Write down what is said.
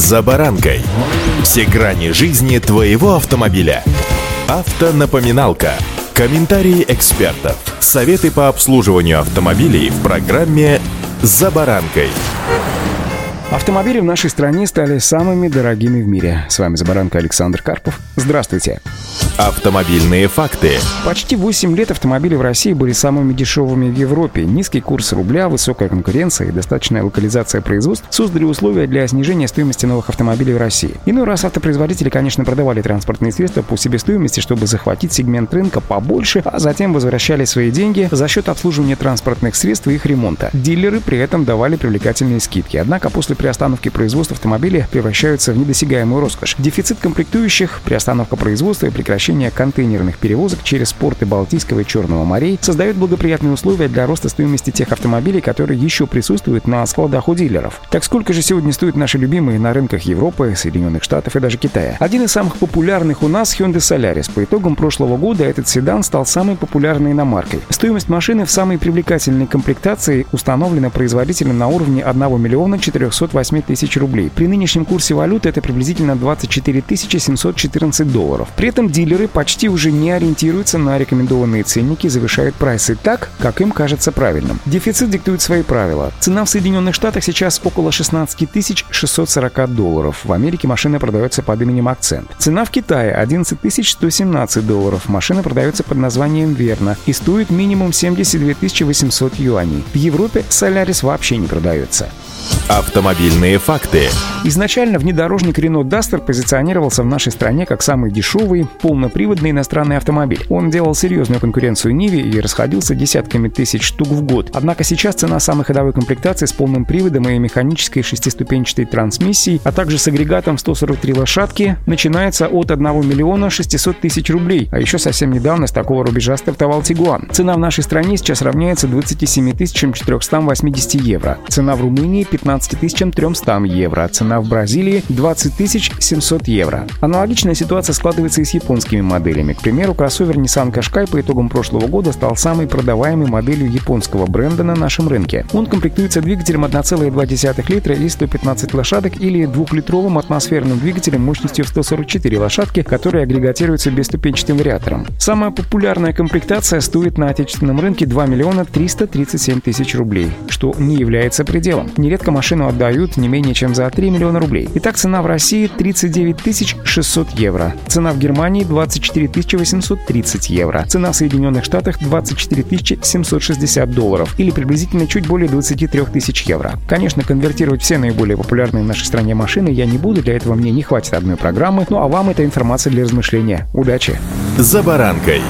«За баранкой». Все грани жизни твоего автомобиля. Автонапоминалка. Комментарии экспертов. Советы по обслуживанию автомобилей в программе «За баранкой». Автомобили в нашей стране стали самыми дорогими в мире. С вами Забаранка Александр Карпов. Здравствуйте. Автомобильные факты. Почти 8 лет автомобили в России были самыми дешевыми в Европе. Низкий курс рубля, высокая конкуренция и достаточная локализация производств создали условия для снижения стоимости новых автомобилей в России. Иной раз автопроизводители, конечно, продавали транспортные средства по себестоимости, чтобы захватить сегмент рынка побольше, а затем возвращали свои деньги за счет обслуживания транспортных средств и их ремонта. Дилеры при этом давали привлекательные скидки. Однако после приостановки производства автомобиля превращаются в недосягаемую роскошь. Дефицит комплектующих, приостановка производства и прекращение контейнерных перевозок через порты Балтийского и Черного морей создают благоприятные условия для роста стоимости тех автомобилей, которые еще присутствуют на складах у дилеров. Так сколько же сегодня стоят наши любимые на рынках Европы, Соединенных Штатов и даже Китая? Один из самых популярных у нас Hyundai Solaris. По итогам прошлого года этот седан стал самой популярной иномаркой. Стоимость машины в самой привлекательной комплектации установлена производителем на уровне 1 миллиона 400 508 тысяч рублей. При нынешнем курсе валюты это приблизительно 24 714 долларов. При этом дилеры почти уже не ориентируются на рекомендованные ценники и завышают прайсы так, как им кажется правильным. Дефицит диктует свои правила. Цена в Соединенных Штатах сейчас около 16 640 долларов. В Америке машина продается под именем Акцент. Цена в Китае 11 117 долларов. Машина продается под названием Верна и стоит минимум 72 800 юаней. В Европе Солярис вообще не продается. Автомобильные факты. Изначально внедорожник Renault Duster позиционировался в нашей стране как самый дешевый, полноприводный иностранный автомобиль. Он делал серьезную конкуренцию Ниве и расходился десятками тысяч штук в год. Однако сейчас цена самой ходовой комплектации с полным приводом и механической шестиступенчатой трансмиссией, а также с агрегатом 143 лошадки, начинается от 1 миллиона 600 тысяч рублей. А еще совсем недавно с такого рубежа стартовал Тигуан. Цена в нашей стране сейчас равняется 27 480 евро. Цена в Румынии 15 300 евро. Цена в Бразилии 20 700 евро. Аналогичная ситуация складывается и с японскими моделями. К примеру, кроссовер Nissan Qashqai по итогам прошлого года стал самой продаваемой моделью японского бренда на нашем рынке. Он комплектуется двигателем 1,2 литра и 115 лошадок или двухлитровым атмосферным двигателем мощностью в 144 лошадки, который агрегатируется бесступенчатым вариатором. Самая популярная комплектация стоит на отечественном рынке 2 миллиона 337 тысяч рублей, что не является пределом. Нередко машину отдают не менее чем за 3 миллиона рублей. Итак, цена в России 39 600 евро. Цена в Германии 24 830 евро. Цена в Соединенных Штатах 24 760 долларов или приблизительно чуть более 23 тысяч евро. Конечно, конвертировать все наиболее популярные в нашей стране машины я не буду, для этого мне не хватит одной программы, ну а вам эта информация для размышления. Удачи! За баранкой.